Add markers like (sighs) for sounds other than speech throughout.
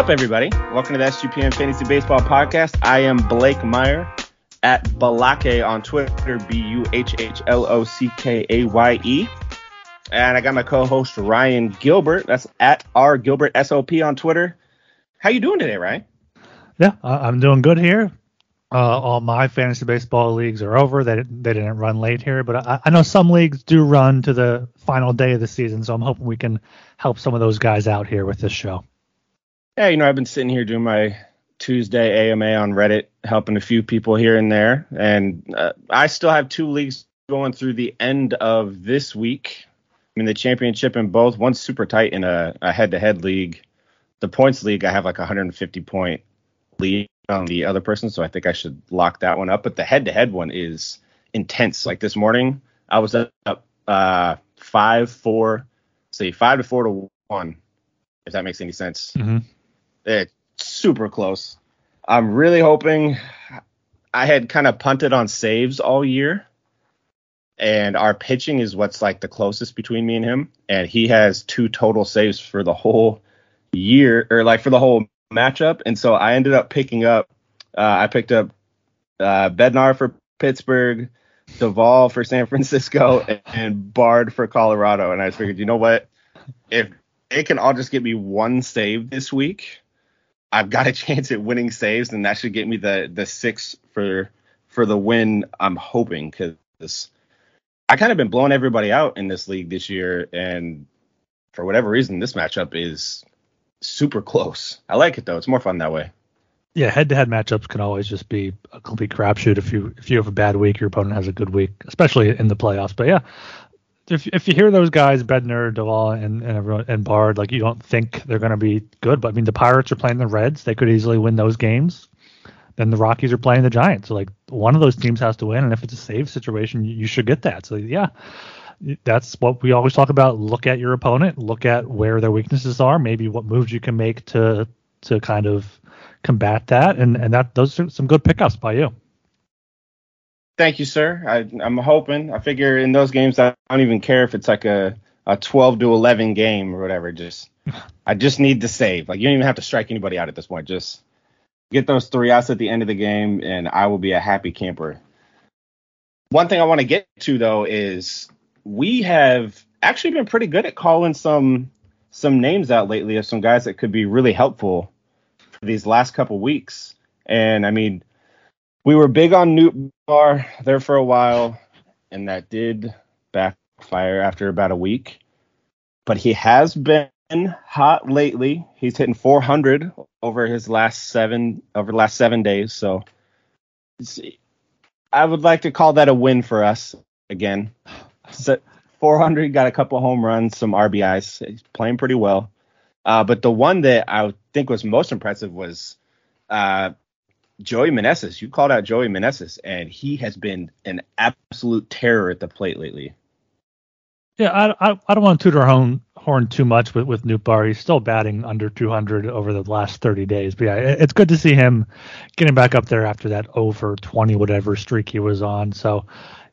Up, everybody? Welcome to the SGPN Fantasy Baseball Podcast. I am Blake Meyer at Balake on Twitter, B U H H L O C K A Y E. And I got my co-host Ryan Gilbert. That's at R Gilbert SOP on Twitter. How you doing today, Ryan? Yeah, I'm doing good here. Uh, all my fantasy baseball leagues are over. They they didn't run late here, but I, I know some leagues do run to the final day of the season, so I'm hoping we can help some of those guys out here with this show. Yeah, you know, I've been sitting here doing my Tuesday AMA on Reddit, helping a few people here and there. And uh, I still have two leagues going through the end of this week. I mean, the championship in both. One's super tight in a, head-to-head league. The points league, I have like a 150 point lead on the other person, so I think I should lock that one up. But the head-to-head one is intense. Like this morning, I was up uh, five, four, say five to four to one, if that makes any sense. Mm-hmm. It's super close. I'm really hoping. I had kind of punted on saves all year, and our pitching is what's like the closest between me and him. And he has two total saves for the whole year, or like for the whole matchup. And so I ended up picking up. Uh, I picked up uh, Bednar for Pittsburgh, Doval for San Francisco, and, (laughs) and Bard for Colorado. And I figured, you know what? If it can all just get me one save this week, I've got a chance at winning saves, and that should get me the the six for for the win. I'm hoping because I kind of been blowing everybody out in this league this year, and for whatever reason, this matchup is super close. I like it though; it's more fun that way. Yeah, head-to-head matchups can always just be a complete crapshoot if you if you have a bad week, your opponent has a good week, especially in the playoffs. But yeah, if if you hear those guys, Bednar, Doval, and and everyone and Bard, like you don't think they're going to be good, but I mean the Pirates are playing the Reds, they could easily win those games. Then the Rockies are playing the Giants, so like one of those teams has to win, and if it's a save situation, you, you should get that. So yeah, that's what we always talk about. Look at your opponent, look at where their weaknesses are, maybe what moves you can make to to kind of combat that, and and that those are some good pickups by you. Thank you, sir. I, I'm hoping. I figure in those games, I don't even care if it's like a, a 12 to 11 game or whatever. Just I just need to save. Like you don't even have to strike anybody out at this point. Just get those three outs at the end of the game, and I will be a happy camper. One thing I want to get to though is we have actually been pretty good at calling some some names out lately of some guys that could be really helpful for these last couple weeks. And I mean, we were big on Newt Bar there for a while, and that did backfire after about a week. But he has been hot lately. He's hitting 400 over his last seven over the last seven days. So I would like to call that a win for us again. So 400 got a couple home runs, some RBIs. He's playing pretty well. Uh, but the one that I think was most impressive was uh, Joey Meneses. You called out Joey Meneses, and he has been an absolute terror at the plate lately. Yeah, I, I, I don't want to our own horn too much with with Nootbaar. He's still batting under 200 over the last 30 days. But yeah, it's good to see him getting back up there after that over 20 whatever streak he was on. So,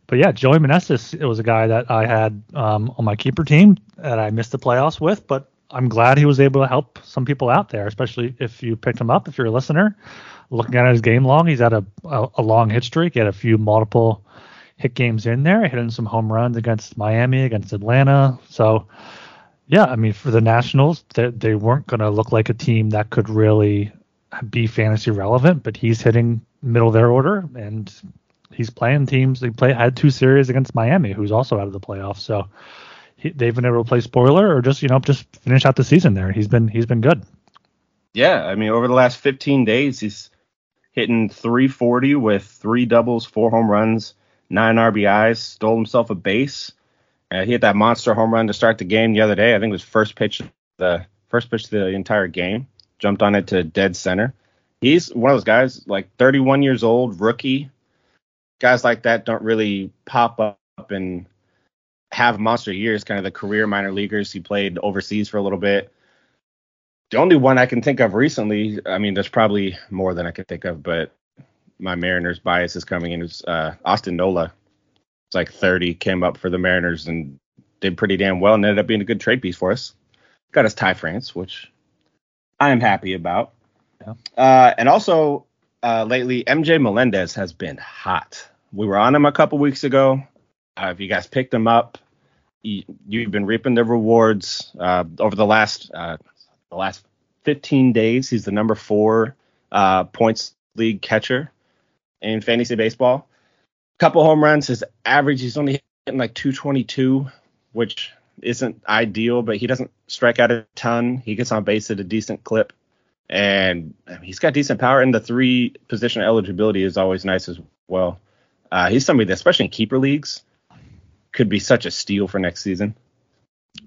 but yeah, Joey Meneses it was a guy that I had um, on my keeper team that I missed the playoffs with, but I'm glad he was able to help some people out there, especially if you picked him up. If you're a listener, looking at his game long, he's had a, a, a long hit streak. He had a few multiple hit games in there, hitting some home runs against Miami, against Atlanta. So, yeah, I mean, for the Nationals, they, they weren't going to look like a team that could really be fantasy relevant, but he's hitting middle of their order and he's playing teams. They play had two series against Miami, who's also out of the playoffs. So he, they've been able to play spoiler or just you know just finish out the season there. He's been he's been good. Yeah, I mean, over the last 15 days, he's hitting 340 with three doubles, four home runs, nine RBIs, stole himself a base. Uh, he hit that monster home run to start the game the other day. I think it was first pitch the first pitch of the entire game. Jumped on it to dead center. He's one of those guys, like 31 years old, rookie. Guys like that don't really pop up and have monster years. Kind of the career minor leaguers. He played overseas for a little bit. The only one I can think of recently, I mean, there's probably more than I can think of, but my Mariners bias is coming in is uh, Austin Nola. It's like 30, came up for the Mariners and did pretty damn well and ended up being a good trade piece for us. Got us Ty France, which I am happy about. Yeah. Uh, and also, uh, lately, MJ Melendez has been hot. We were on him a couple weeks ago. Uh, if you guys picked him up, you, have been reaping the rewards uh, over the last uh, the last 15 days. He's the number four uh, points league catcher in fantasy baseball. Couple home runs. His average, he's only hitting like 222, which isn't ideal, but he doesn't strike out a ton. He gets on base at a decent clip, and he's got decent power. And the three position eligibility is always nice as well. Uh, he's somebody that, especially in keeper leagues, could be such a steal for next season.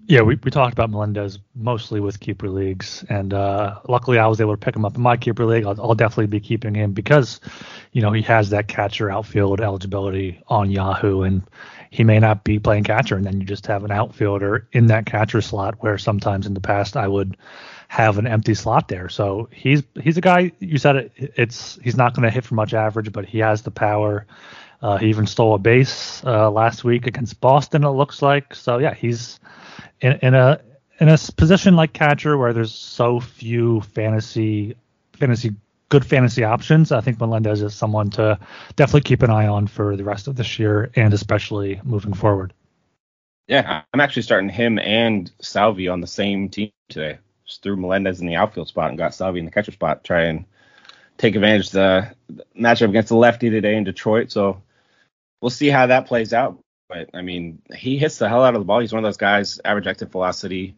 Yeah, we, we talked about Melendez mostly with keeper leagues, and uh, luckily I was able to pick him up in my keeper league. I'll, I'll, definitely be keeping him because, you know, he has that catcher outfield eligibility on Yahoo, and he may not be playing catcher, and then you just have an outfielder in that catcher slot where sometimes in the past I would have an empty slot there. So he's he's a guy. You said it. It's he's not going to hit for much average, but he has the power. Uh, he even stole a base uh, last week against Boston. It looks like. So yeah, he's in, in a in a position like catcher where there's so few fantasy fantasy good fantasy options. I think Melendez is someone to definitely keep an eye on for the rest of this year and especially moving forward. Yeah, I'm actually starting him and Salvi on the same team today. Just threw Melendez in the outfield spot and got Salvi in the catcher spot. Try and take advantage of the matchup against the lefty today in Detroit. So we'll see how that plays out. But I mean, he hits the hell out of the ball. He's one of those guys, average exit velocity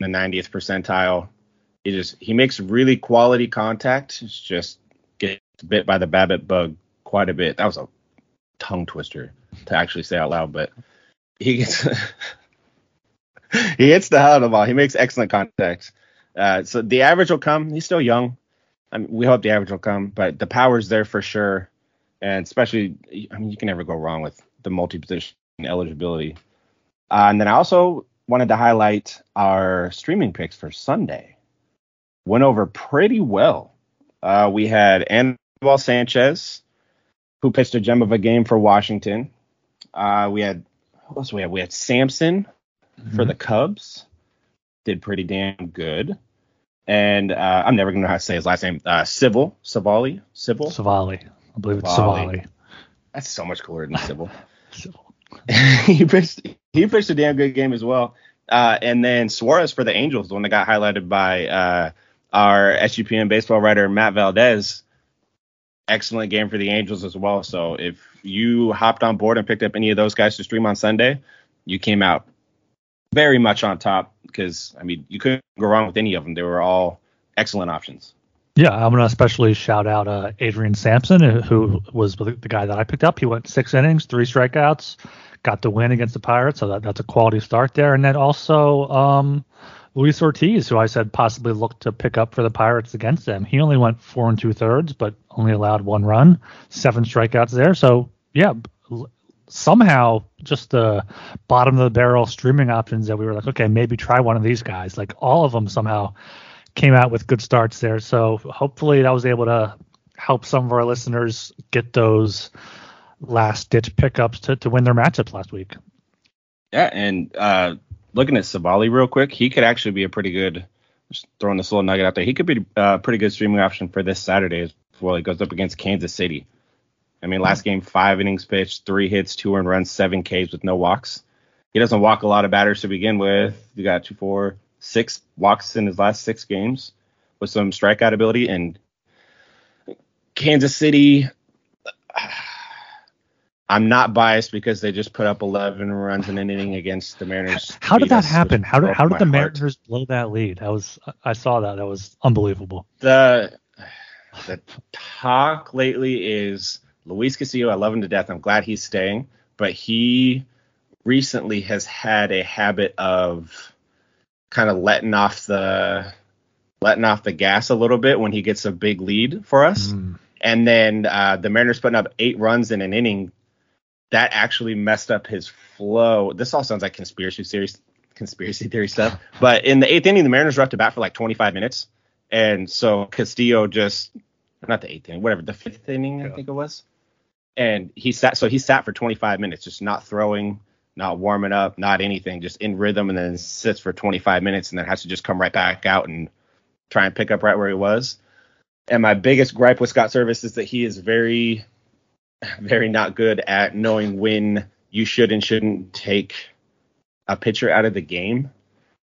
in the 90th percentile. He just he makes really quality contact. It's just gets bit by the BABIP bug quite a bit. That was a tongue twister to actually say out loud, but he gets (laughs) he hits the hell out of the ball. He makes excellent contact. Uh, so the average will come. He's still young. I mean, we hope the average will come, but the power's there for sure. And especially, I mean, you can never go wrong with the multi-position eligibility. Uh, and then I also wanted to highlight our streaming picks for Sunday. Went over pretty well. Uh, we had Anibal Sanchez, who pitched a gem of a game for Washington. Uh, we had what else we had? We had Sampson mm-hmm. for the Cubs. Did pretty damn good. And uh, I'm never gonna know how to say his last name. Uh, Civil, Civale, Civil, Civale. I believe it's Civale. That's so much cooler than Civil. (sighs) Civil. (laughs) he pitched he pitched a damn good game as well. Uh, and then Suarez for the Angels, the one that got highlighted by uh, our SGPN baseball writer Matt Valdez. Excellent game for the Angels as well. So if you hopped on board and picked up any of those guys to stream on Sunday, you came out very much on top because I mean you couldn't go wrong with any of them. They were all excellent options. Yeah, I'm gonna especially shout out uh, Adrian Sampson, who was the guy that I picked up. He went six innings, three strikeouts, got the win against the Pirates, so that, that's a quality start there. And then also um, Luis Ortiz, who I said possibly looked to pick up for the Pirates against them. He only went four and two thirds, but only allowed one run, seven strikeouts there. So yeah, somehow just the bottom of the barrel streaming options that we were like, okay, maybe try one of these guys. Like all of them somehow came out with good starts there. So hopefully that was able to help some of our listeners get those last ditch pickups to, to win their matchups last week. Yeah, and uh, looking at Civale real quick, he could actually be a pretty good. Just throwing this little nugget out there, he could be a pretty good streaming option for this Saturday as well. He goes up against Kansas City. I mean, last game five innings pitched, three hits, two earned runs, seven Ks with no walks. He doesn't walk a lot of batters to begin with. You got two, four, six walks in his last six games with some strikeout ability. And Kansas City, (sighs) I'm not biased because they just put up 11 runs in an inning against the Mariners. How did that happen? How did how did the Mariners heart. blow that lead? That was I saw that. That was unbelievable. The the talk lately is Luis Castillo. I love him to death. I'm glad he's staying, but he recently has had a habit of kind of letting off the letting off the gas a little bit when he gets a big lead for us. Mm. And then uh, the Mariners putting up eight runs in an inning that actually messed up his flow. This all sounds like conspiracy theories, conspiracy theory stuff. (laughs) But in the eighth inning, the Mariners were up to bat for like 25 minutes, and so Castillo just not the eighth inning, whatever the fifth inning, I think it was, and he sat. So he sat for 25 minutes, just not throwing, not warming up, not anything, just in rhythm, and then sits for 25 minutes, and then has to just come right back out and try and pick up right where he was. And my biggest gripe with Scott Servais is that he is very (laughs) very not good at knowing when you should and shouldn't take a pitcher out of the game.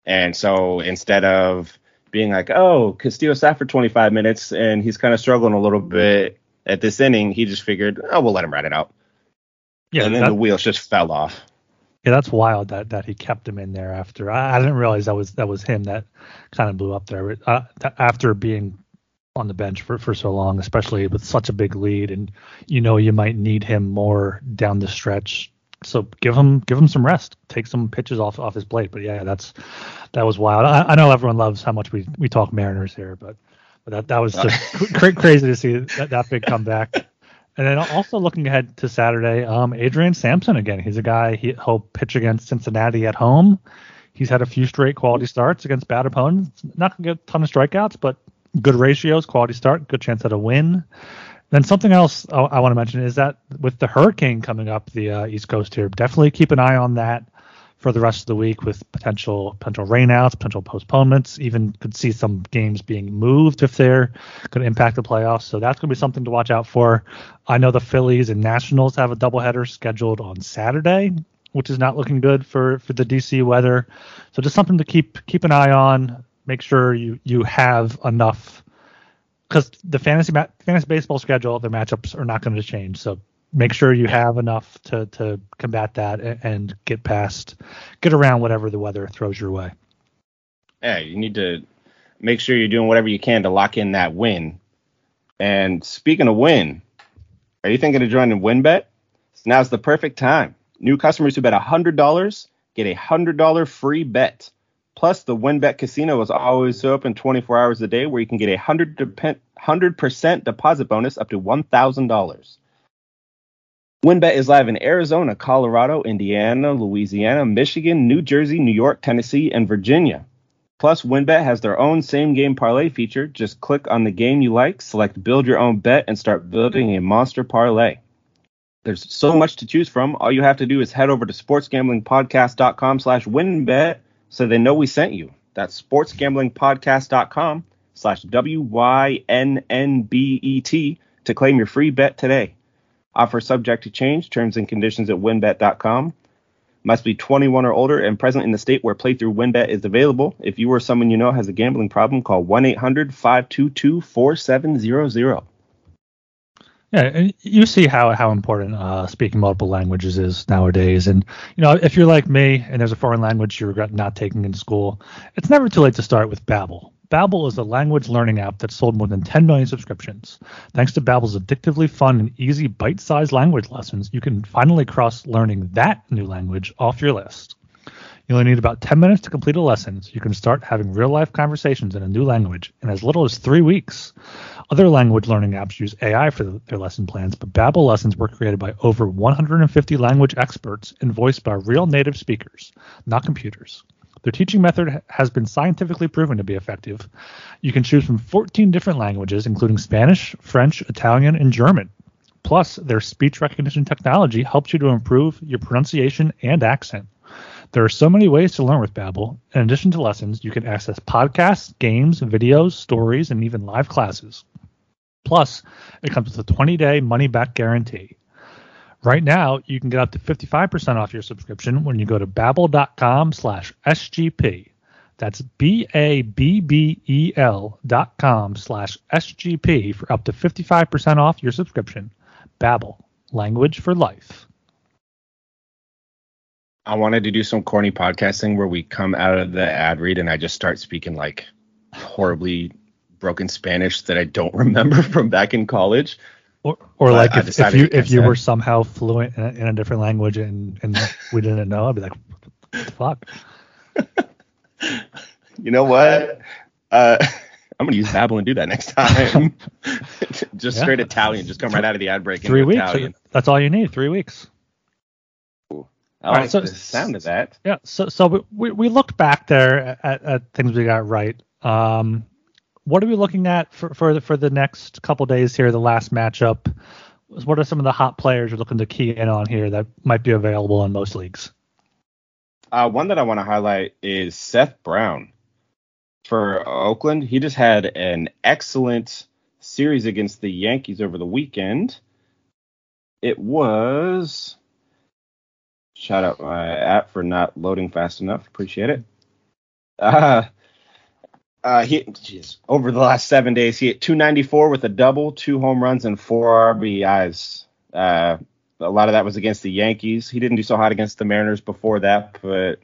And so instead of being like, oh, Castillo sat for 25 minutes and he's kind of struggling a little bit at this inning, he just figured, oh, we'll let him ride it out. Yeah, and then that, the wheels just fell off. Yeah, that's wild that that he kept him in there after. I, I didn't realize that was that was him that kind of blew up there. Uh, after being on the bench for, for so long, especially with such a big lead, and you know you might need him more down the stretch. So give him give him some rest, take some pitches off off his plate. But yeah, that's that was wild. I, I know everyone loves how much we we talk Mariners here, but but that that was just (laughs) cra- crazy to see that, that big comeback. And then also looking ahead to Saturday, um, Adrian Sampson again. He's a guy he, he'll pitch against Cincinnati at home. He's had a few straight quality starts against bad opponents. Not gonna get a ton of strikeouts, but good ratios, quality start, good chance at a win. Then something else I, I want to mention is that with the hurricane coming up the uh, East Coast here, definitely keep an eye on that for the rest of the week with potential potential rainouts, potential postponements. Even could see some games being moved if they're going to impact the playoffs. So that's going to be something to watch out for. I know the Phillies and Nationals have a doubleheader scheduled on Saturday, which is not looking good for for the DC weather. So just something to keep keep an eye on make sure you you have enough because the fantasy ma- fantasy baseball schedule, their matchups are not going to change. So make sure you have enough to to combat that and, get past, get around whatever the weather throws your way. Yeah, you need to make sure you're doing whatever you can to lock in that win. And speaking of win, are you thinking of joining WynnBET? Now's the perfect time. New customers who bet $100 get a $100 free bet. Plus, the WynnBET Casino is always open 24 hours a day where you can get a 100% deposit bonus up to $1,000. WynnBET is live in Arizona, Colorado, Indiana, Louisiana, Michigan, New Jersey, New York, Tennessee, and Virginia. Plus, WynnBET has their own same game parlay feature. Just click on the game you like, select build your own bet, and start building a monster parlay. There's so much to choose from. All you have to do is head over to sportsgamblingpodcast.com slash wynnbet so they know we sent you. That's sportsgamblingpodcast.com slash W-Y-N-N-B-E-T to claim your free bet today. Offer subject to change. Terms and conditions at wynnbet.com. Must be 21 or older and present in the state where playthrough WynnBET is available. If you or someone you know has a gambling problem, call 1-800-522-4700. Yeah, you see how how important uh, speaking multiple languages is nowadays. And you know, if you're like me and there's a foreign language you regret not taking in school, it's never too late to start with Babbel. Babbel is a language learning app that sold more than 10 million subscriptions. Thanks to Babbel's addictively fun and easy bite-sized language lessons, you can finally cross learning that new language off your list. You only need about 10 minutes to complete a lesson, so you can start having real life conversations in a new language in as little as three weeks. Other language learning apps use AI for their lesson plans, but Babbel lessons were created by over 150 language experts and voiced by real native speakers, not computers. Their teaching method has been scientifically proven to be effective. You can choose from 14 different languages, including Spanish, French, Italian, and German. Plus, their speech recognition technology helps you to improve your pronunciation and accent. There are so many ways to learn with Babbel. In addition to lessons, you can access podcasts, games, videos, stories, and even live classes. Plus, it comes with a 20-day money-back guarantee. Right now, you can get up to 55% off your subscription when you go to babbel.com slash SGP. That's B-A-B-B-E-L dot com slash SGP for up to 55% off your subscription. Babbel, language for life. I wanted to do some corny podcasting where we come out of the ad read and I just start speaking like horribly broken Spanish that I don't (laughs) remember from back in college. Or, or like if, if you if you that. were somehow fluent in a, in a, different language and, and we didn't know, I'd be like, what the fuck? you know what? Uh, (laughs) I'm gonna use Babbel and do that next time. (laughs) just yeah. straight Italian. Just come right out of the ad break. Three weeks. Italian. That's all you need. Three weeks. I like right, so, the sound of that. Yeah. So so we we looked back there at, at things we got right. Um, what are we looking at for for the, for the next couple days here? The last matchup. What are some of the hot players you're looking to key in on here that might be available in most leagues? Uh, one that I want to highlight is Seth Brown for Oakland. He just had an excellent series against the Yankees over the weekend. It was shout out my app for not loading fast enough. Appreciate it. Uh, uh, he geez, over the last seven days, he hit 294 with a double, two home runs, and four RBIs. Uh, a lot of that was against the Yankees. He didn't do so hot against the Mariners before that, but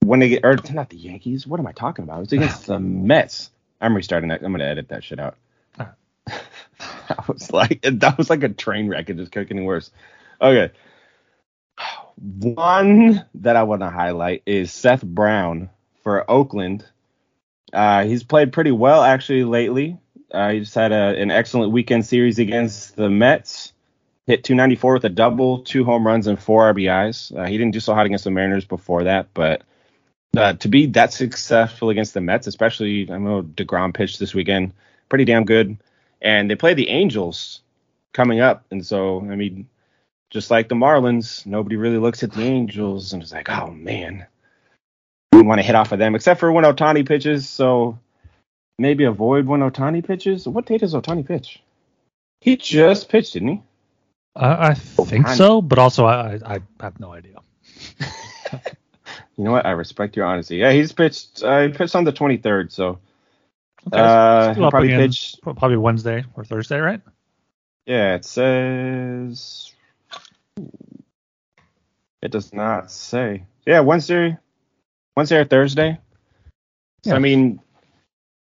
when they get or not the Yankees, what am I talking about? It was against the (laughs) Mets. I'm restarting that. I'm gonna edit that shit out. I (laughs) was like that was like a train wreck. It just kept getting worse. Okay. One that I want to highlight is Seth Brown for Oakland. Uh, he's played pretty well actually lately. Uh, he just had a, an excellent weekend series against the Mets. Hit 294 with a double, two home runs, and four RBIs. Uh, he didn't do so hot against the Mariners before that, but uh, to be that successful against the Mets, especially I know Degrom pitched this weekend, pretty damn good. And they play the Angels coming up, and so I mean, just like the Marlins, nobody really looks at the Angels and is like, oh man, we want to hit off of them, except for when Ohtani pitches. So maybe avoid when Ohtani pitches. What date does Ohtani pitch? He just pitched, didn't he? Uh, I think so, but also I, I have no idea. (laughs) you know what? I respect your honesty. Yeah, he's pitched. Uh, he pitched on the 23rd, so okay, uh, probably pitch probably Wednesday or Thursday, right? Yeah, it says it does not say. Yeah, Wednesday, Wednesday or Thursday. So. I mean,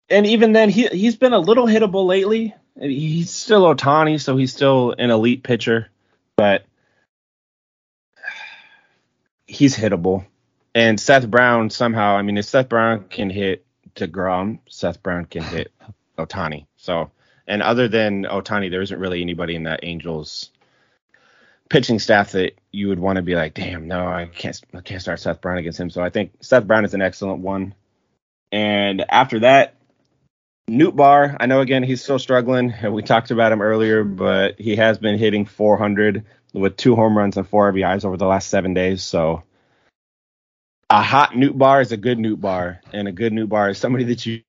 and even then, he he's been a little hittable lately. He's still Ohtani, so he's still an elite pitcher, but he's hittable. And Seth Brown somehow, I mean, if Seth Brown can hit Degrom, Seth Brown can hit (laughs) Ohtani. So, and other than Ohtani, there isn't really anybody in that Angels pitching staff that you would want to be like, damn, no, I can't, I can't start Seth Brown against him. So I think Seth Brown is an excellent one. And after that, Nootbaar, I know again he's still struggling. And we talked about him earlier, but he has been hitting 400 with two home runs and four RBIs over the last seven days. So a hot Nootbaar is a good Nootbaar, and a good Nootbaar is somebody that you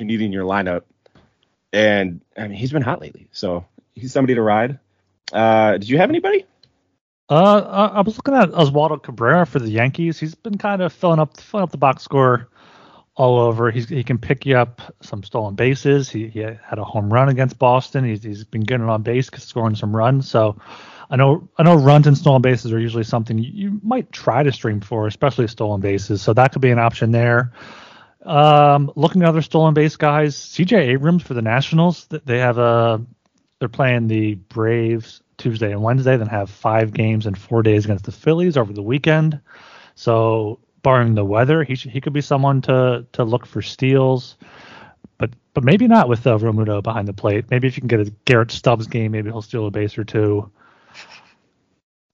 need in your lineup. And I mean, he's been hot lately, so he's somebody to ride. Uh, did you have anybody? Uh, I was looking at Oswaldo Cabrera for the Yankees. He's been kind of filling up filling up the box score all over. He's, he can pick you up some stolen bases. He, he had a home run against Boston. He's, he's been getting on base, scoring some runs. So I know I know runs and stolen bases are usually something you, you might try to stream for, especially stolen bases. So that could be an option there. Um, looking at other stolen base guys, CJ Abrams for the Nationals. They have a they're playing the Braves Tuesday and Wednesday, then have five games in four days against the Phillies over the weekend. So, barring the weather, he should, he could be someone to to look for steals, but but maybe not with uh, Realmuto behind the plate. Maybe if you can get a Garrett Stubbs game, maybe he'll steal a base or two.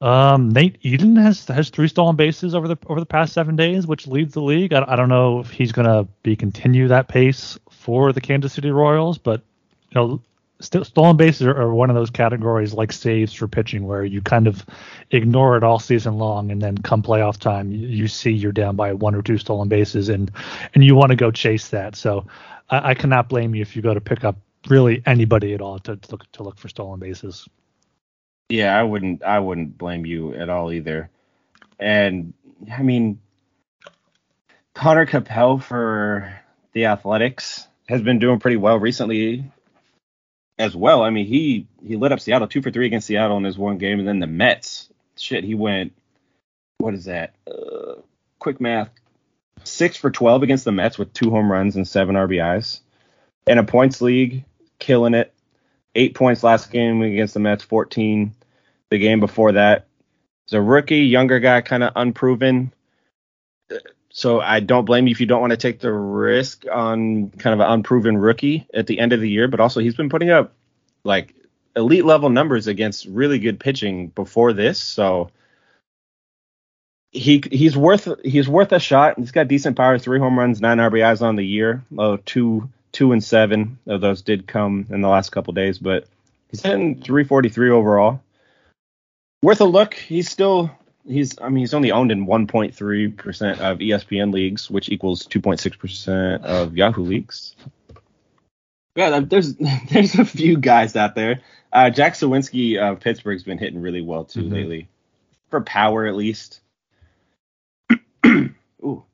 Um, Nate Eaton has has three stolen bases over the over the past seven days, which leads the league. I, I don't know if he's gonna be continue that pace for the Kansas City Royals, but you know st- stolen bases are, are, one of those categories like saves for pitching where you kind of ignore it all season long and then come playoff time you, you see you're down by one or two stolen bases and and you want to go chase that. So I, I, cannot blame you if you go to pick up really anybody at all to, to look to look for stolen bases. Yeah i wouldn't i wouldn't blame you at all either. And i mean Conner Capel for the athletics has been doing pretty well recently as well. I mean, he he lit up Seattle two for three against Seattle in his one game, and then the Mets. Shit, he went. What is that? Uh, quick math. Six for twelve against the Mets with two home runs and seven RBIs. In a points league, killing it. Eight points last game against the Mets. Fourteen the game before that. He's a rookie, younger guy, kind of unproven. So I don't blame you if you don't want to take the risk on kind of an unproven rookie at the end of the year. But also, he's been putting up like elite level numbers against really good pitching before this. So he he's worth he's worth a shot. He's got decent power, three home runs, nine RBIs on the year. Oh, two two and seven of those did come in the last couple days, but he's hitting 343 overall. Worth a look. He's still he's I mean he's only owned in 1.3 percent of ESPN leagues, which equals 2.6 percent of Yahoo leagues. Yeah, there's (laughs) there's a few guys out there. Uh, Jack Suwinski of Pittsburgh's been hitting really well too mm-hmm. lately, for power at least. (clears throat) Ooh,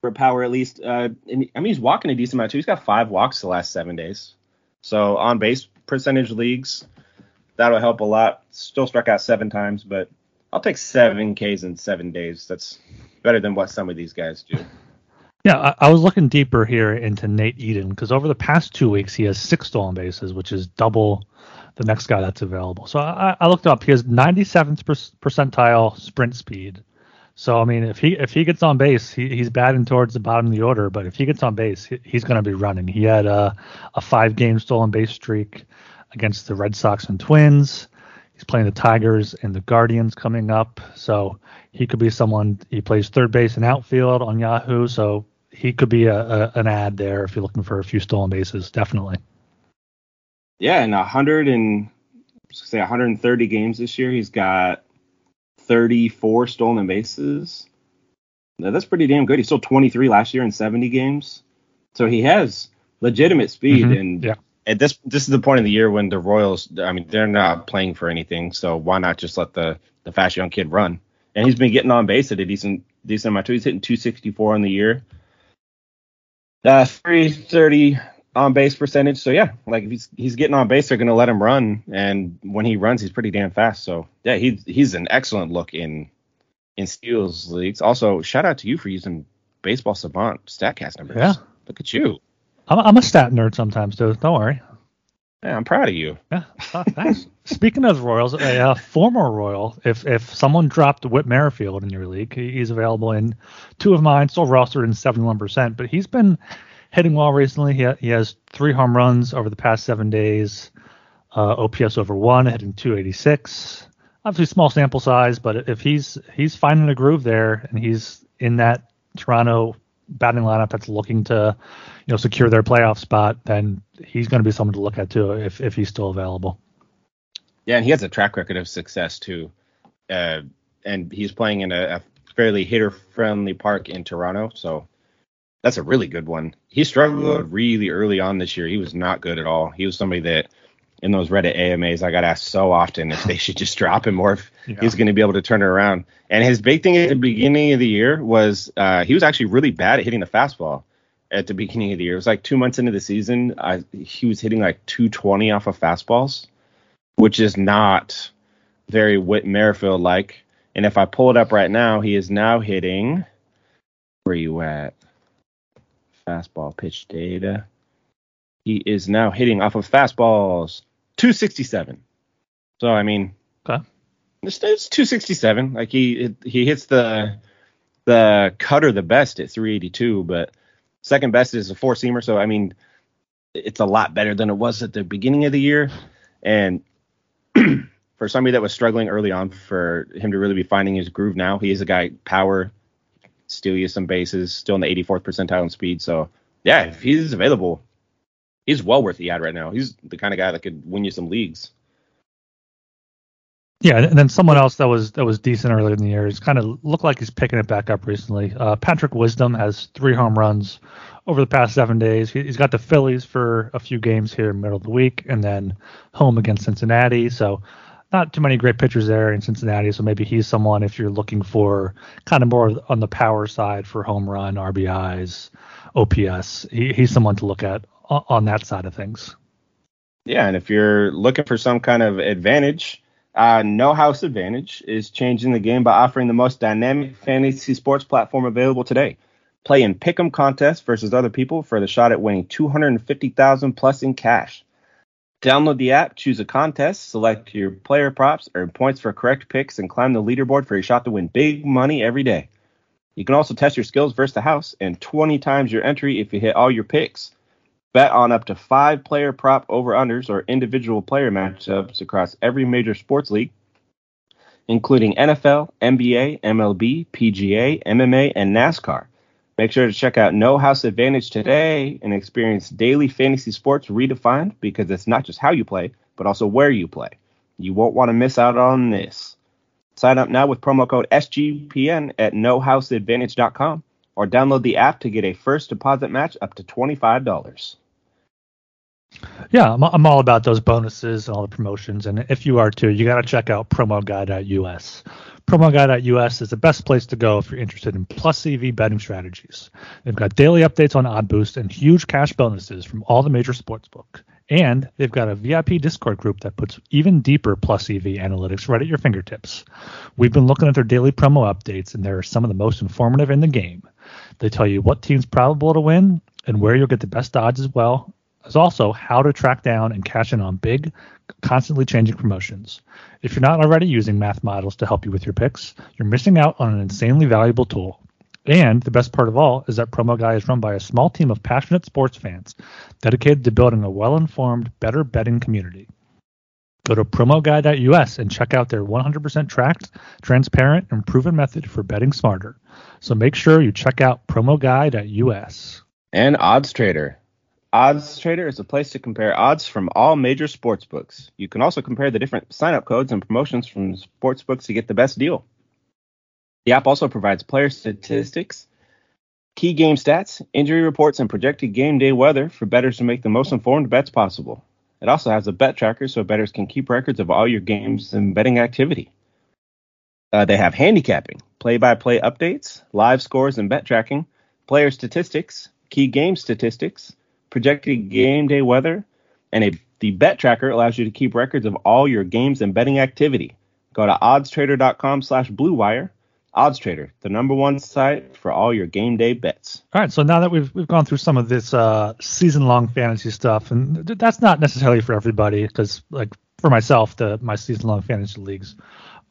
for power at least. Uh, and, I mean he's walking a decent amount too. He's got five walks the last seven days. So on base percentage leagues, that'll help a lot. Still struck out seven times, but I'll take seven Ks in seven days. That's better than what some of these guys do. Yeah, I, I was looking deeper here into Nate Eaton because over the past two weeks he has six stolen bases, which is double the next guy that's available. So I, I looked up. He has 97th percentile sprint speed. So I mean, if he if he gets on base, he, he's batting towards the bottom of the order. But if he gets on base, he, he's going to be running. He had a, a five game stolen base streak against the Red Sox and Twins. He's playing the Tigers and the Guardians coming up, so he could be someone. He plays third base and outfield on Yahoo, so he could be a, a an ad there if you're looking for a few stolen bases. Definitely. Yeah, and 100 and say 130 games this year, he's got 34 stolen bases. Now, that's pretty damn good. He stole 23 last year in 70 games, so he has legitimate speed mm-hmm. and yeah at this this is the point of the year when the Royals, I mean, they're not playing for anything, so why not just let the the fast young kid run? And he's been getting on base at a decent decent amount. Too. He's hitting 264 on the year, uh, 330 on base percentage. So yeah, like if he's he's getting on base, they're gonna let him run, and when he runs, he's pretty damn fast. So yeah, he's he's an excellent look in in steals leagues. Also, shout out to you for using Baseball Savant Statcast numbers. Yeah, look at you. I'm, I'm a stat nerd sometimes too. Don't worry. Yeah, I'm proud of you. Yeah, oh, thanks. (laughs) Speaking of Royals, a uh, former Royal, if if someone dropped Whit Merrifield in your league, he's available in two of mine, still rostered in 71%, but he's been hitting well recently. He, ha- he has three home runs over the past seven days, uh, OPS over one, hitting 286. Obviously, small sample size, but if he's he's finding a groove there and he's in that Toronto batting lineup that's looking to, you know, secure their playoff spot, then he's going to be someone to look at too if if he's still available. Yeah, and he has a track record of success too, uh, and he's playing in a, a fairly hitter-friendly park in Toronto, so that's a really good one. He struggled really early on this year. He was not good at all. He was somebody that in those Reddit AMAs, I got asked so often if they should just drop him or if (laughs) yeah. he's going to be able to turn it around. And his big thing at the beginning of the year was uh, he was actually really bad at hitting the fastball at the beginning of the year. It was like two months into the season, I, he was hitting like 220 off of fastballs, which is not very Whit Merrifield like. And if I pull it up right now, he is now hitting. Where you at? Fastball pitch data. He is now hitting off of fastballs 267. So I mean, okay. it's, it's 267. Like he he hits the the cutter the best at 382, but second best is a four seamer. So I mean, it's a lot better than it was at the beginning of the year. And (clears throat) for somebody that was struggling early on, for him to really be finding his groove now, he is a guy power, steal you some bases, still in the 84th percentile in speed. So yeah, if he's available, he's well worth the ad right now. He's the kind of guy that could win you some leagues. Yeah, and then someone else that was that was decent earlier in the year. He's kind of looked like he's picking it back up recently. Uh, Patrick Wisdom has three home runs over the past seven days. He, has got the Phillies for a few games here middle of the week, and then home against Cincinnati. So not too many great pitchers there in Cincinnati. So maybe he's someone if you're looking for kind of more on the power side for home run, RBIs, OPS. He, he's someone to look at on that side of things. Yeah, and if you're looking for some kind of advantage, uh, No House Advantage is changing the game by offering the most dynamic fantasy sports platform available today. Play in pick'em contests versus other people for the shot at winning 250,000 plus in cash. Download the app, choose a contest, select your player props, earn points for correct picks, and climb the leaderboard for a shot to win big money every day. You can also test your skills versus the house and 20 times your entry if you hit all your picks. Bet on up to five player prop over unders or individual player matchups across every major sports league, including NFL, NBA, MLB, PGA, MMA, and NASCAR. Make sure to check out No House Advantage today and experience daily fantasy sports redefined because it's not just how you play, but also where you play. You won't want to miss out on this. Sign up now with promo code SGPN at nohouseadvantage.com or download the app to get a first deposit match up to $25. Yeah, I'm, I'm all about those bonuses and all the promotions. And if you are too, you got to check out promoguy.us. Promoguy.us is the best place to go if you're interested in plus EV betting strategies. They've got daily updates on Odd Boost and huge cash bonuses from all the major sportsbook. And they've got a VIP Discord group that puts even deeper plus EV analytics right at your fingertips. We've been looking at their daily promo updates, and they're some of the most informative in the game. They tell you what team's probable to win and where you'll get the best odds as well as also how to track down and cash in on big, constantly changing promotions. If you're not already using math models to help you with your picks, you're missing out on an insanely valuable tool. And the best part of all is that Promo Guy is run by a small team of passionate sports fans dedicated to building a well informed, better betting community. Go to promoguy.us and check out their 100% tracked, transparent, and proven method for betting smarter. So make sure you check out promoguy.us. And Odds Trader. Odds Trader is a place to compare odds from all major sports books. You can also compare the different sign-up codes and promotions from sports books to get the best deal. The app also provides player statistics, key game stats, injury reports, and projected game day weather for bettors to make the most informed bets possible. It also has a bet tracker so bettors can keep records of all your games and betting activity. Uh, they have handicapping, play-by-play updates, live scores and bet tracking, player statistics, key game statistics, projected game day weather, and a the bet tracker allows you to keep records of all your games and betting activity. Go to oddstrader.com slash bluewire. OddsTrader, the number one site for all your game day bets. All right, so now that we've we've gone through some of this uh, season-long fantasy stuff, and th- that's not necessarily for everybody, because like for myself, the my season-long fantasy leagues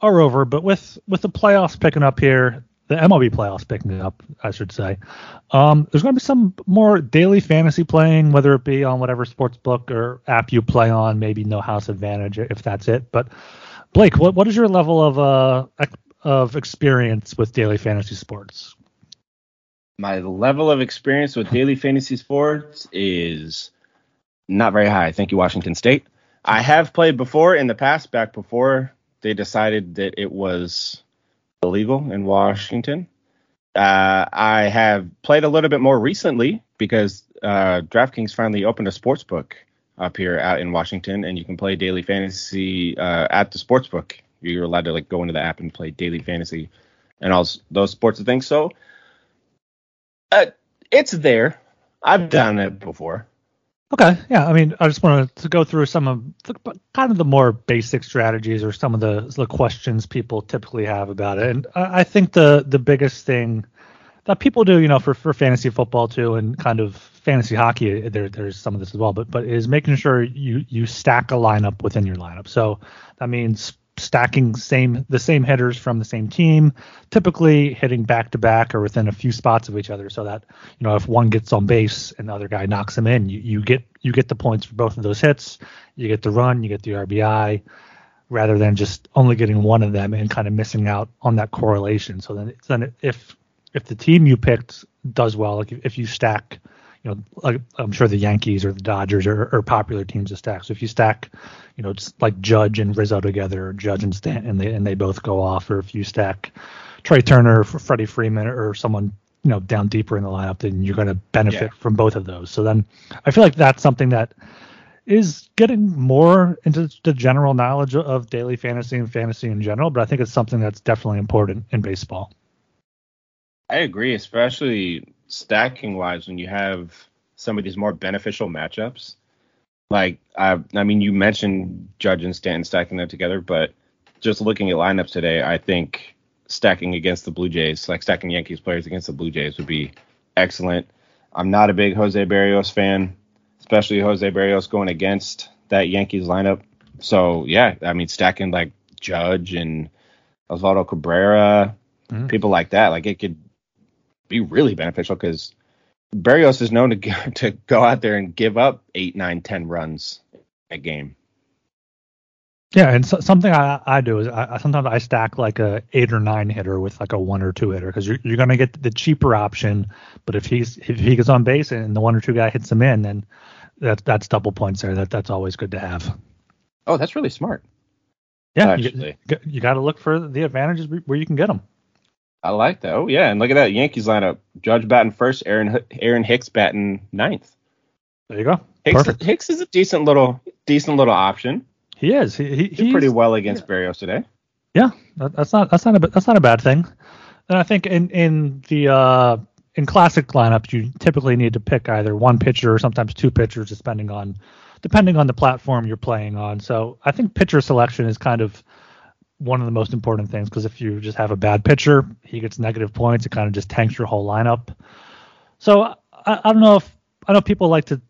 are over. But with with the playoffs picking up here, the MLB playoffs picking up, I should say. Um, there's going to be some more daily fantasy playing, whether it be on whatever sports book or app you play on, maybe No House Advantage if that's it. But Blake, what what is your level of uh of experience with daily fantasy sports? My level of experience with daily fantasy sports is not very high. Thank you, Washington State. I have played before in the past, back before they decided that it was illegal in Washington. Uh, I have played a little bit more recently because uh, DraftKings finally opened a sports book up here out in Washington, and you can play daily fantasy uh, at the sports book. You're allowed to like go into the app and play daily fantasy and all those sports of things. So uh, it's there. I've done it before. Okay, yeah. I mean, I just wanted to go through some of the, kind of the more basic strategies or some of the, the questions people typically have about it. And I, I think the the biggest thing that people do, you know, for, for fantasy football too, and kind of fantasy hockey, there there's some of this as well, but but is making sure you you stack a lineup within your lineup. So that means stacking same the same hitters from the same team, typically hitting back to back or within a few spots of each other, so that you know if one gets on base and the other guy knocks him in, you, you get you get the points for both of those hits. You get the run, you get the RBI, rather than just only getting one of them and kind of missing out on that correlation. So then, then if if the team you picked does well, like if you stack you know, like I'm sure the Yankees or the Dodgers are, are popular teams to stack. So if you stack, you know, just like Judge and Rizzo together, or Judge and Stanton, and they and they both go off, or if you stack Trea Turner, or Freddie Freeman, or someone you know down deeper in the lineup, then you're going to benefit yeah. from both of those. So then I feel like that's something that is getting more into the general knowledge of daily fantasy and fantasy in general, but I think it's something that's definitely important in baseball. I agree, especially stacking wise when you have some of these more beneficial matchups. Like I, I mean, you mentioned Judge and Stanton stacking them together, but just looking at lineups today, I think stacking against the Blue Jays, like stacking Yankees players against the Blue Jays, would be excellent. I'm not a big Jose Berrios fan, especially Jose Berrios going against that Yankees lineup. So yeah, I mean stacking like Judge and Oswaldo Cabrera, mm-hmm. people like that, like it could be really beneficial because Berrios is known to go, (laughs) to go out there and give up eight, nine, ten runs a game. Yeah, and so, something I, I do is I, sometimes I stack like a eight or nine hitter with like a one or two hitter because you're, you're going to get the cheaper option. But if he's if he gets on base and the one or two guy hits him in, then that's that's double points there. That that's always good to have. Oh, that's really smart. Yeah, Actually. you, you got to look for the advantages where you can get them. I like that. Oh yeah, and look at that Yankees lineup: Judge batting first, Aaron Aaron Hicks batting ninth. There you go. Hicks, Perfect. Hicks is a decent little decent little option. He is. He, he he's pretty well against yeah. Berrios today. Yeah, that, that's not that's not a that's not a bad thing. And I think in in the uh, in classic lineups, you typically need to pick either one pitcher or sometimes two pitchers, depending on depending on the platform you're playing on. So I think pitcher selection is kind of one of the most important things because if you just have a bad pitcher, he gets negative points. It kind of just tanks your whole lineup. So I, I don't know if I know people like to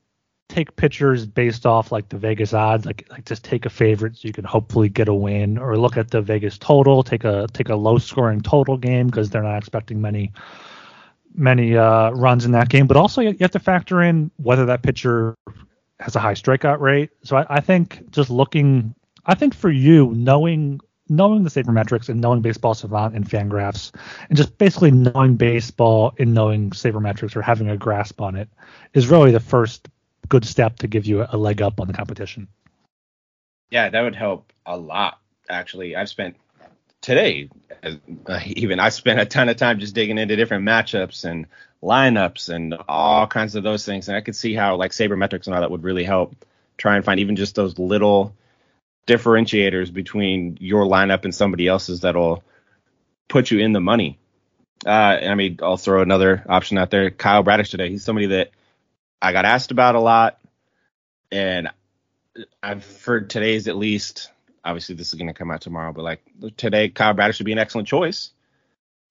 take pitchers based off like the Vegas odds, like like just take a favorite so you can hopefully get a win, or look at the Vegas total, take a take a low scoring total game because they're not expecting many many uh, runs in that game. But also you have to factor in whether that pitcher has a high strikeout rate. So I, I think just looking, I think for you knowing knowing the sabermetrics and knowing baseball savant and fangraphs and just basically knowing baseball and knowing sabermetrics or having a grasp on it is really the first good step to give you a leg up on the competition. Yeah, that would help a lot. Actually, I've spent today, uh, even I spent a ton of time just digging into different matchups and lineups and all kinds of those things, and I could see how like sabermetrics and all that would really help try and find even just those little differentiators between your lineup and somebody else's that'll put you in the money. Uh, I mean, I'll throw another option out there. Kyle Bradish today. He's somebody that I got asked about a lot, and I've heard today's at least. Obviously, this is going to come out tomorrow, but like today, Kyle Bradish should be an excellent choice.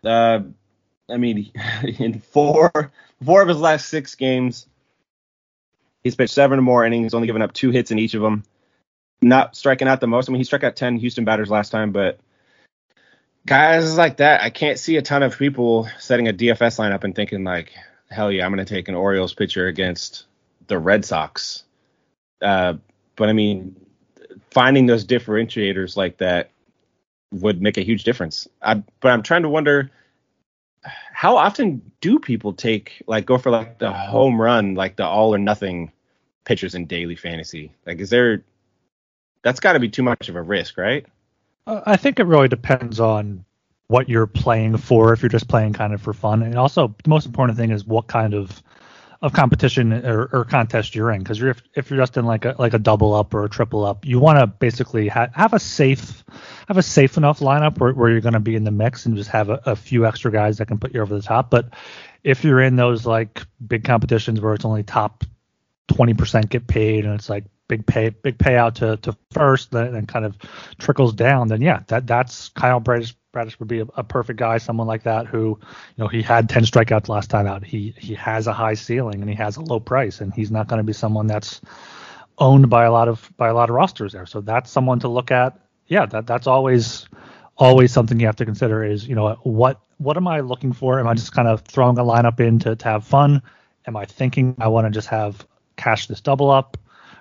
Uh, I mean, (laughs) in four four of his last six games, he's pitched seven or more innings, only given up two hits in each of them. Not striking out the most. I mean, he struck out ten Houston batters last time, but guys like that, I can't see a ton of people setting a DFS lineup and thinking like, hell yeah, I'm going to take an Orioles pitcher against the Red Sox. Uh, but I mean, finding those differentiators like that would make a huge difference. I, but I'm trying to wonder how often do people take like go for like the home run, like the all or nothing pitchers in daily fantasy? Like, is there? That's got to be too much of a risk, right? Uh, I think it really depends on what you're playing for if you're just playing kind of for fun. And also the most important thing is what kind of of competition or, or contest you're in. Because if, if you're just in like a like a double up or a triple up you want to basically ha- have a safe have a safe enough lineup where, where you're going to be in the mix and just have a, a few extra guys that can put you over the top. But if you're in those like big competitions where it's only top 20% get paid and it's like big pay big payout to, to first then, then kind of trickles down then yeah that that's Kyle Bradish Bradish would be a, a, perfect guy, someone like that who, you know, he had 10 strikeouts last time out. He he has a high ceiling and he has a low price, and he's not going to be someone that's owned by a lot of by a lot of rosters there. So that's someone to look at. Yeah, that that's always always something you have to consider is, you know, what what am I looking for? Am I just kind of throwing a lineup in to, to have fun? Am I thinking I want to just have cash this double up?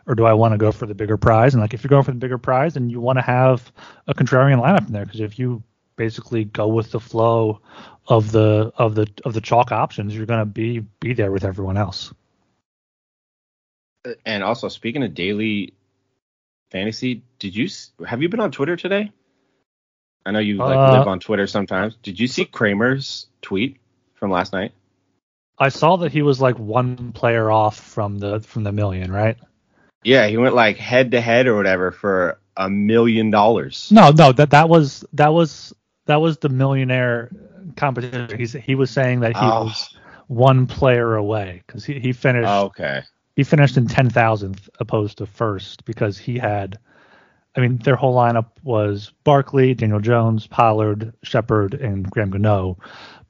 Or do I want to go for the bigger prize? And like if you're going for the bigger prize, and you want to have a contrarian lineup in there because if you basically go with the flow of the of the of the chalk options, you're going to be be there with everyone else. And also, speaking of daily fantasy, did you have you been on Twitter today? I know you like uh, live on Twitter sometimes. Did you see Kramer's tweet from last night? I saw that he was like one player off from the from the million, right? Yeah, he went like head to head or whatever for a million dollars. No, no, that that was that was that was the millionaire competition. He's, he was saying that he oh. was one player away because he, he finished. Oh, okay. he finished in ten thousandth opposed to first because he had. I mean, their whole lineup was Barkley, Daniel Jones, Pollard, Shepard, and Graham Gano,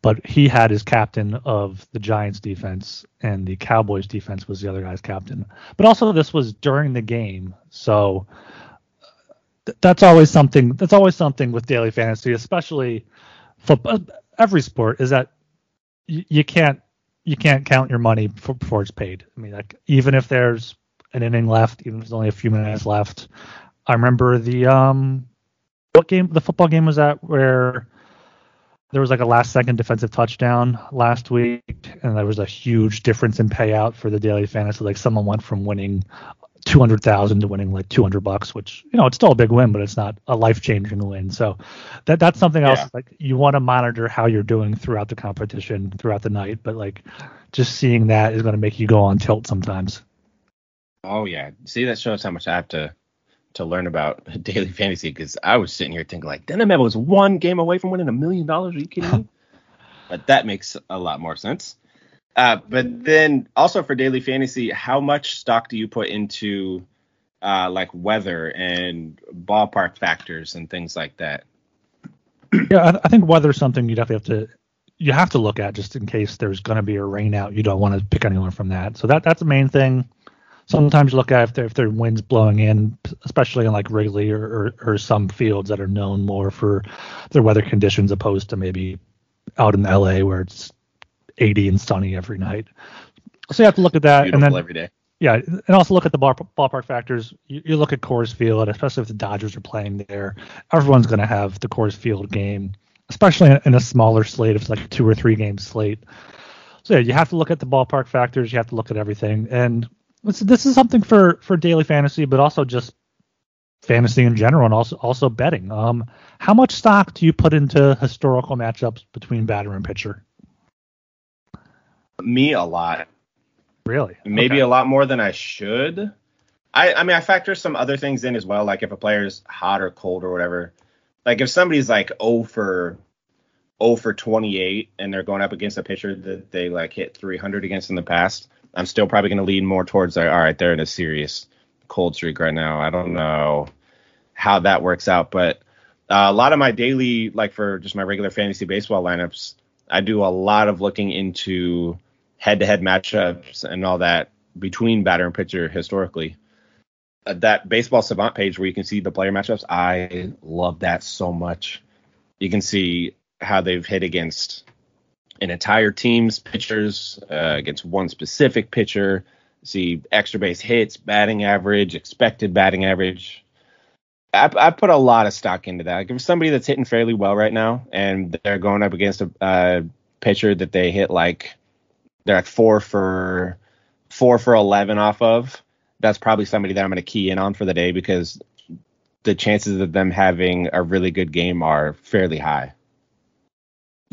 but he had his captain of the Giants defense, and the Cowboys defense was the other guy's captain. But also, this was during the game, so th- that's always something. That's always something with daily fantasy, especially football. Every sport is that you, you can't you can't count your money before it's paid. I mean, like even if there's an inning left, even if there's only a few minutes left. I remember the um what game the football game was that where there was like a last second defensive touchdown last week and there was a huge difference in payout for the daily fantasy like someone went from winning 200,000 to winning like 200 bucks which you know it's still a big win but it's not a life-changing win so that that's something else Yeah. like you want to monitor how you're doing throughout the competition throughout the night but like just seeing that is going to make you go on tilt sometimes Oh yeah. See, that shows how much I have to to learn about (laughs) daily fantasy because I was sitting here thinking like Denham was one game away from winning a million dollars. Are you kidding me? but that makes a lot more sense. Uh, but then also for daily fantasy, how much stock do you put into uh, like weather and ballpark factors and things like that? Yeah, I, I think weather's something you definitely have to you have to look at just in case there's going to be a rain out. You don't want to pick anyone from that. So that that's the main thing. Sometimes you look at if there if there are winds blowing in, especially in like Wrigley or, or or some fields that are known more for their weather conditions, opposed to maybe out in LA where it's 80 and sunny every night. So you have to look at that, and then every day. yeah, and also look at the ball, ballpark factors. You, you look at Coors Field, especially if the Dodgers are playing there. Everyone's going to have the Coors Field game, especially in, in a smaller slate. If it's like a two or three game slate. So yeah, you have to look at the ballpark factors. You have to look at everything, and this, is something for for daily fantasy, but also just fantasy in general, and also also betting. Um, how much stock do you put into historical matchups between batter and pitcher? Me a lot. Really? maybe Okay. a lot more than I should. I, I mean, I factor some other things in as well, like if a player's hot or cold or whatever. Like if somebody's like 0 for 0 for 28 and they're going up against a pitcher that they like hit 300 against in the past, I'm still probably going to lean more towards like, all right, they're in a serious cold streak right now. I don't know how that works out, but uh, a lot of my daily, like for just my regular fantasy baseball lineups, I do a lot of looking into head-to-head matchups and all that between batter and pitcher historically. Uh, that baseball savant page where you can see the player matchups, I love that so much. You can see how they've hit against an entire team's pitchers, uh, against one specific pitcher. See extra base hits, batting average, expected batting average. I, I put a lot of stock into that. Like if somebody that's hitting fairly well right now and they're going up against a uh, pitcher that they hit like they're at four for four for eleven off of, that's probably somebody that I'm going to key in on for the day because the chances of them having a really good game are fairly high.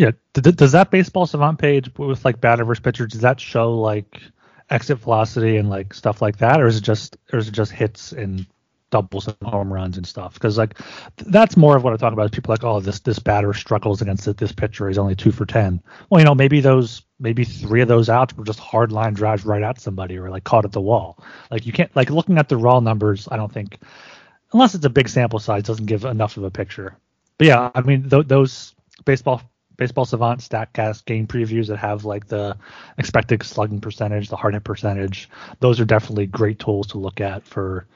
Yeah. Does that baseball savant page with like batter versus pitcher does that show like exit velocity and like stuff like that, or is it just or is it just hits and doubles and home runs and stuff? Because like th- that's more of what I talk about. Is people like, oh, this this batter struggles against it, this pitcher. He's only two for ten. Well, you know, maybe those maybe three of those outs were just hard line drives right at somebody or like caught at the wall. Like you can't like looking at the raw numbers. I don't think unless it's a big sample size doesn't give enough of a picture. But yeah, I mean th- those baseball baseball savant statcast game previews that have like the expected slugging percentage, the hard hit percentage, those are definitely great tools to look at for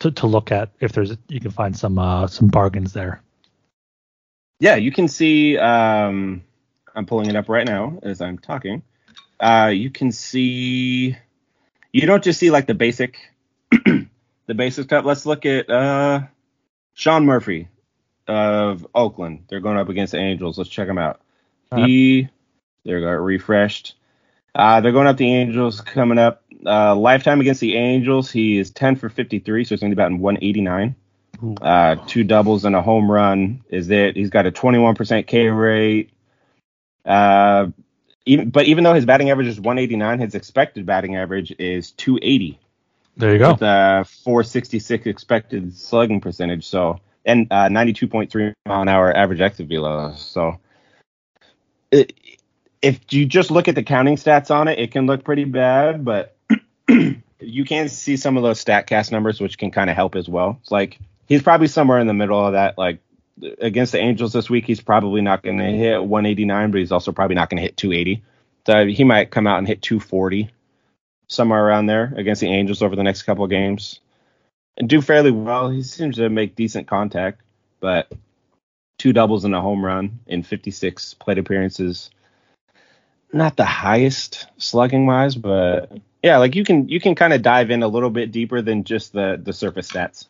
to, to look at if there's you can find some uh some bargains there. Yeah, you can see. Um, I'm pulling it up right now as I'm talking. Uh, you can see. You don't just see like the basic, (clears throat) the basic stuff. Let's look at uh, Sean Murphy of Oakland. They're going up against the Angels. Let's check them out. Uh-huh. He, there got refreshed. Uh, they're going up the Angels coming up. Uh, lifetime against the Angels, he is 10 for 53, so it's only about 189. Uh, two doubles and a home run is it. He's got a 21% K rate. Uh, even, but even though his batting average is 189, his expected batting average is 280 There you go. with a 466 expected slugging percentage. So and uh, 92.3 mile an hour average exit velo. So it, if you just look at the counting stats on it, it can look pretty bad. But (clears throat) you can see some of those Statcast numbers, which can kind of help as well. It's like he's probably somewhere in the middle of that. Like against the Angels this week, he's probably not going to hit 189, but he's also probably not going to hit 280. So he might come out and hit 240 somewhere around there against the Angels over the next couple of games and do fairly well. He seems to make decent contact, but two doubles and a home run in 56 plate appearances. Not the highest slugging wise, but yeah, like you can you can kind of dive in a little bit deeper than just the the surface stats.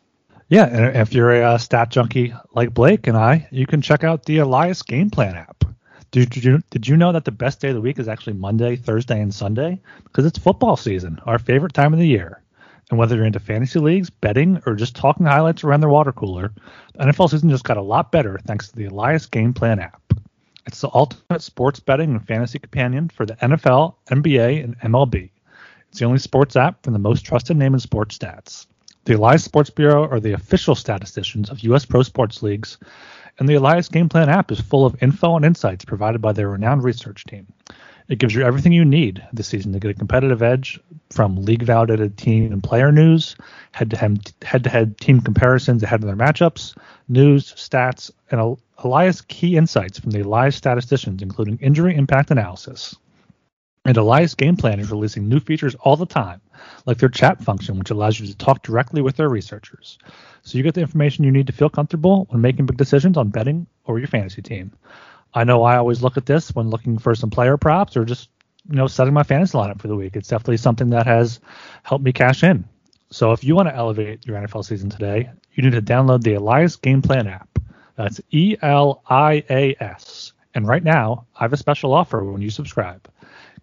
Yeah, and if you're a uh, stat junkie like Blake and I, you can check out the Elias Game Plan app. Did, you did you know that the best day of the week is actually Monday, Thursday, and Sunday? Because it's football season, our favorite time of the year. And whether you're into fantasy leagues, betting, or just talking highlights around their water cooler, the NFL season just got a lot better thanks to the Elias Game Plan app. It's the ultimate sports betting and fantasy companion for the NFL, NBA, and MLB. It's the only sports app from the most trusted name in sports stats. The Elias Sports Bureau are the official statisticians of U.S. pro sports leagues, and the Elias Game Plan app is full of info and insights provided by their renowned research team. It gives you everything you need this season to get a competitive edge from league validated team and player news, head to head team comparisons ahead of their matchups, news, stats, and Elias key insights from the Elias statisticians, including injury impact analysis. And Elias Game Plan is releasing new features all the time, like their chat function, which allows you to talk directly with their researchers. So you get the information you need to feel comfortable when making big decisions on betting or your fantasy team. I know I always look at this when looking for some player props or just you know setting my fantasy lineup for the week. It's definitely something that has helped me cash in. So if you want to elevate your NFL season today, you need to download the Elias Game Plan app. That's E L I A S. And right now, I have a special offer when you subscribe.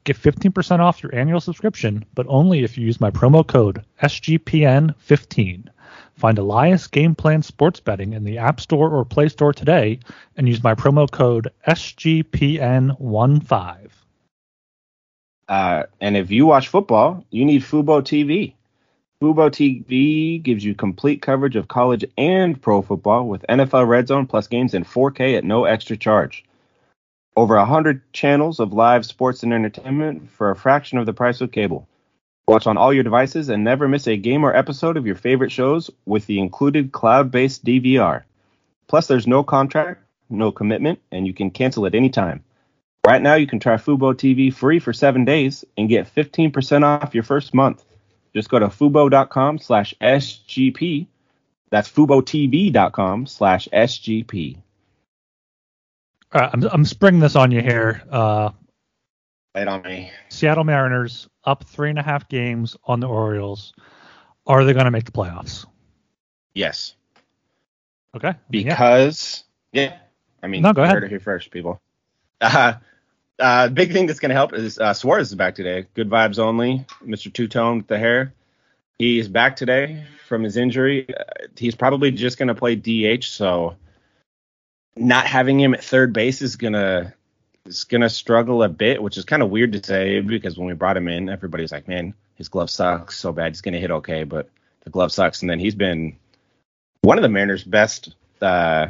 Get 15% off your annual subscription, but only if you use my promo code SGPN15. Find Elias Game Plan Sports Betting in the App Store or Play Store today and use my promo code SGPN15. Uh, and if you watch football, you need Fubo TV. Fubo TV gives you complete coverage of college and pro football with NFL Red Zone plus games in 4K at no extra charge. Over 100 channels of live sports and entertainment for a fraction of the price of cable. Watch on all your devices and never miss a game or episode of your favorite shows with the included cloud based DVR. Plus, there's no contract, no commitment, and you can cancel at any time. Right now, you can try Fubo TV free for seven days and get 15% off your first month. Just go to fubo.com slash SGP. That's FuboTV.com slash SGP. All right, I'm, I'm springing this on you here. Uh, It on me. Seattle Mariners up three and a half games on the Orioles. Are they going to make the playoffs? Yes. Okay. Because yeah, yeah I mean, no, go ahead. Heard it here first, people. (laughs) Uh, uh, big thing that's going to help is uh, Suarez is back today. Good vibes only. Mr. Two Tone with the hair. He is back today from his injury. Uh, he's probably just going to play DH. So not having him at third base is gonna is gonna struggle a bit, which is kind of weird to say because when we brought him in, everybody's like, man, his glove sucks so bad. He's gonna hit okay, but the glove sucks. And then he's been one of the Mariners' best uh,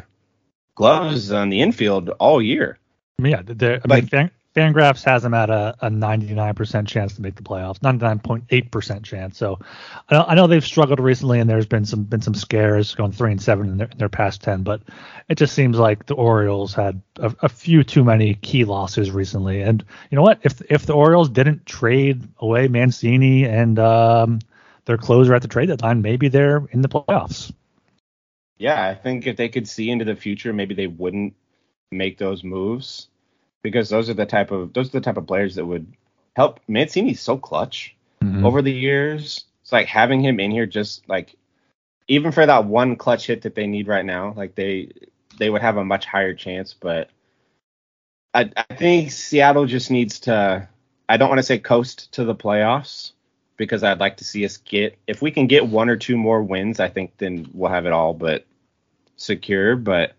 gloves on the infield all year. Yeah, I mean, Fangraphs has them at a, a 99% chance to make the playoffs, 99.8% chance. So I know, I know, they've struggled recently, and there's been some been some scares going three and seven in their, in their past ten. But it just seems like the Orioles had a, a, few too many key losses recently. And you know what? If if the Orioles didn't trade away Mancini and um, their closer at the trade deadline, maybe they're in the playoffs. Yeah, I think if they could see into the future, maybe they wouldn't make those moves because those are the type of those are the type of players that would help. Mancini's so clutch mm-hmm. over the years. It's like having him in here just like even for that one clutch hit that they need right now, like they they would have a much higher chance. But I, I think Seattle just needs to. I don't want to say coast to the playoffs because I'd like to see us get if we can get one or two more wins. I think then we'll have it all but secure. But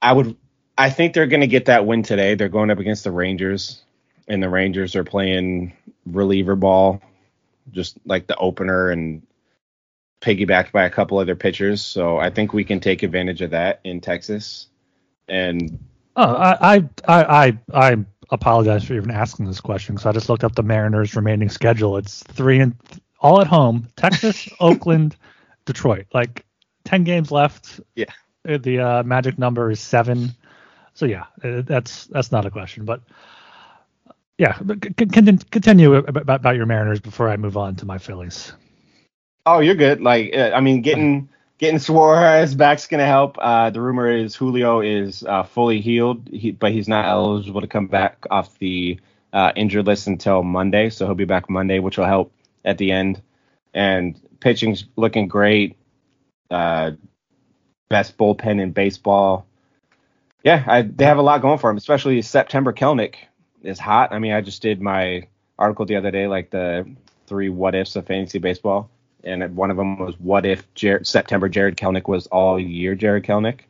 I would I think they're going to get that win today. They're going up against the Rangers, and the Rangers are playing reliever ball, just like the opener and piggybacked by a couple other pitchers. So I think we can take advantage of that in Texas. And oh, I I I I apologize for even asking this question because I just looked up the Mariners' remaining schedule. It's three and all at home. Texas, (laughs) Oakland, Detroit. Like ten games left. Yeah. The uh, magic number is seven. So yeah, uh, that's that's not a question. But yeah, can continue about, about your Mariners before I move on to my Phillies. Oh, you're good. Like uh, I mean, getting getting Suarez back's gonna help. Uh, the rumor is Julio is uh, fully healed, he, but he's not eligible to come back off the uh, injured list until Monday, so he'll be back Monday, which will help at the end. And pitching's looking great. Uh, best bullpen in baseball. Yeah, I, they have a lot going for them, especially September Kelenic is hot. I mean, I just did my article the other day, like the three what ifs of fantasy baseball, and one of them was what if September Jared Kelenic was all year Jared Kelenic,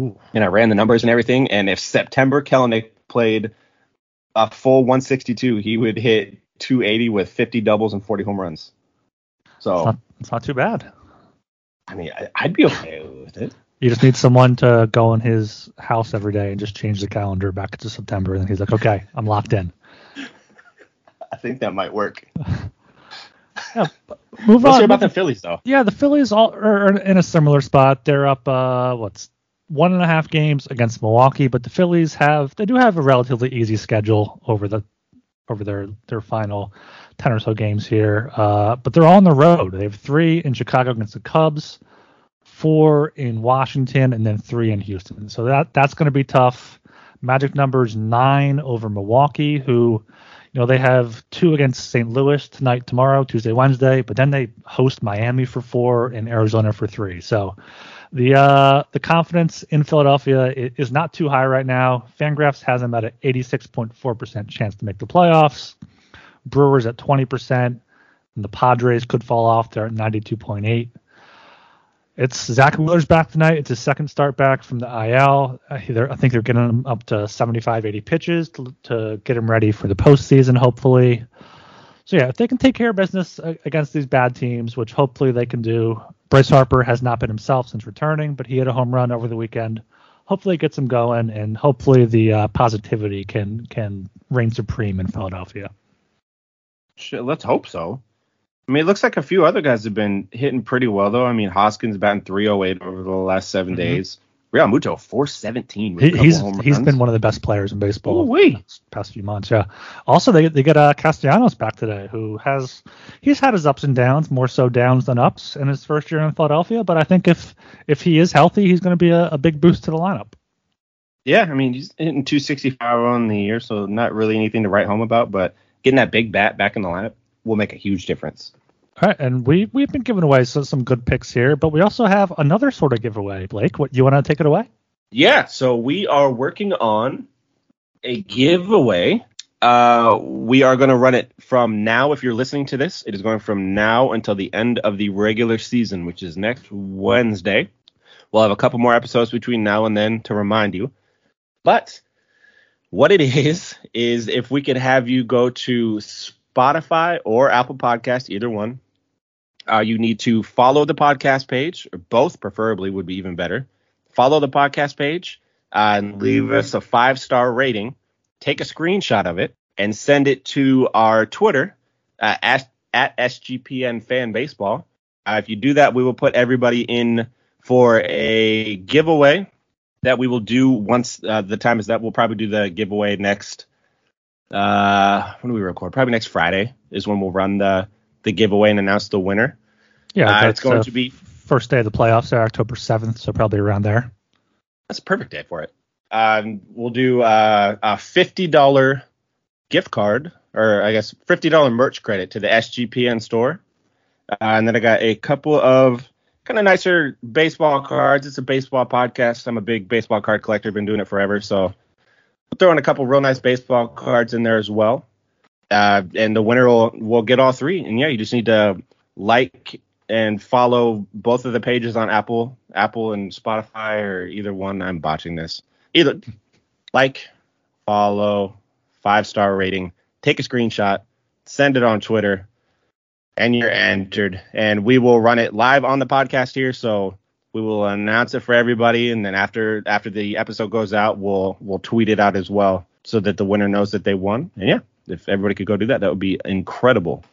Ooh. and I ran the numbers and everything, and if September Kelenic played a full 162, he would hit 280 with 50 doubles and 40 home runs. So it's not, it's not too bad. I mean, I, I'd be okay with it. You just need someone to go in his house every day and just change the calendar back to September, and he's like, "Okay, I'm locked in." I think that might work. yeah, move Let's on. Hear about the Phillies, though. Yeah, the Phillies all are in a similar spot. They're up, uh, what's one and a half games against Milwaukee, but the Phillies have they do have a relatively easy schedule over the over their their final ten or so games here. Uh, but they're all on the road. They have three in Chicago against the Cubs, four in Washington, and then three in Houston. So that that's going to be tough. Magic numbers nine over Milwaukee, who you know they have two against St. Louis tonight, tomorrow, Tuesday, Wednesday, but then they host Miami for four and Arizona for three. So the uh, the confidence in Philadelphia is not too high right now. Fangraphs has them at an 86.4% chance to make the playoffs. Brewers at 20%, and the Padres could fall off. They're at 92.8. It's Zack Wheeler's back tonight. It's his second start back from the IL. Uh, I think they're getting him up to 75, 80 pitches to, to get him ready for the postseason, hopefully. So yeah, if they can take care of business uh, against these bad teams, which hopefully they can do. Bryce Harper has not been himself since returning, but he had a home run over the weekend. Hopefully it gets him going, and hopefully the uh, positivity can can reign supreme in Philadelphia. Let's hope so. I mean, it looks like a few other guys have been hitting pretty well though. I mean, Hoskins batting 308 over the last 7 mm-hmm. days. Realmuto 417. He, he's he's been one of the best players in baseball Ooh, past few months. Yeah. Also, they they get uh, Castellanos back today, who has he's had his ups and downs, more so downs than ups in his first year in Philadelphia. But I think if if he is healthy, he's going to be a, a big boost to the lineup. Yeah, I mean he's hitting 265 on the year, so not really anything to write home about. But getting that big bat back in the lineup will make a huge difference. All right, and we we've been giving away some, some good picks here, but we also have another sort of giveaway. Blake, what you want to take it away? Yeah, so we are working on a giveaway. Uh, we are going to run it from now. If you're listening to this, it is going from now until the end of the regular season, which is next Wednesday. We'll have a couple more episodes between now and then to remind you. But what it (laughs) is is if we could have you go to Spotify or Apple Podcast, either one, uh, you need to follow the podcast page, or both preferably would be even better. Follow the podcast page uh, and leave us a five star rating. Take a screenshot of it and send it to our Twitter uh, at, at SGPN Fan Baseball. Uh, if you do that, we will put everybody in for a giveaway that we will do once uh, the time is up. We'll probably do the giveaway next. Uh, when do we record? Probably next Friday is when we'll run the the giveaway and announce the winner. Yeah, uh, it's going to be first day of the playoffs, there, October seventh, so probably around there. That's a perfect day for it. Um, we'll do uh, a fifty dollar gift card, or I guess fifty dollar merch credit to the SGPN store, uh, and then I got a couple of kind of nicer baseball cards. It's a baseball podcast. I'm a big baseball card collector. Been doing it forever, so we'll throw in a couple real nice baseball cards in there as well. Uh, and the winner will will get all three. And yeah, you just need to like and follow both of the pages on Apple, Apple and Spotify, or either one. I'm botching this. Either like, follow, five star rating, take a screenshot, send it on Twitter, and you're entered. And we will run it live on the podcast here. So we will announce it for everybody, and then after after the episode goes out, we'll we'll tweet it out as well, so that the winner knows that they won. And yeah, if everybody could go do that, that would be incredible.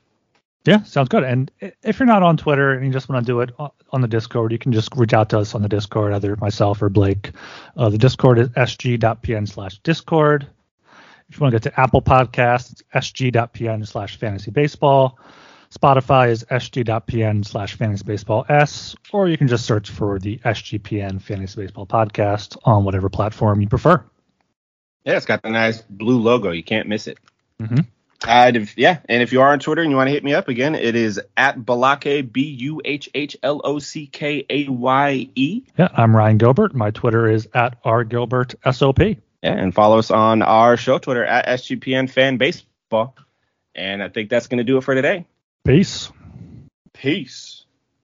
Yeah, sounds good. And if you're not on Twitter and you just want to do it on the Discord, you can just reach out to us on the Discord, either myself or Blake. Uh, the Discord is sg.pn slash Discord. If you want to get to Apple Podcasts, it's sg.pn slash fantasy baseball. Spotify is sg.pn slash fantasy baseball s, or you can just search for the SGPN fantasy baseball podcast on whatever platform you prefer. Yeah, it's got the nice blue logo. You can't miss it. Mm-hmm. Uh, yeah, and if you are on Twitter and you want to hit me up again, it is at Balake B U H H L O C K A Y E. Yeah, I'm Ryan Gilbert. My Twitter is at R Gilbert SOP. Yeah, and follow us on our show Twitter at SGPN Fan Baseball. And I think that's going to do it for today. Peace. Peace.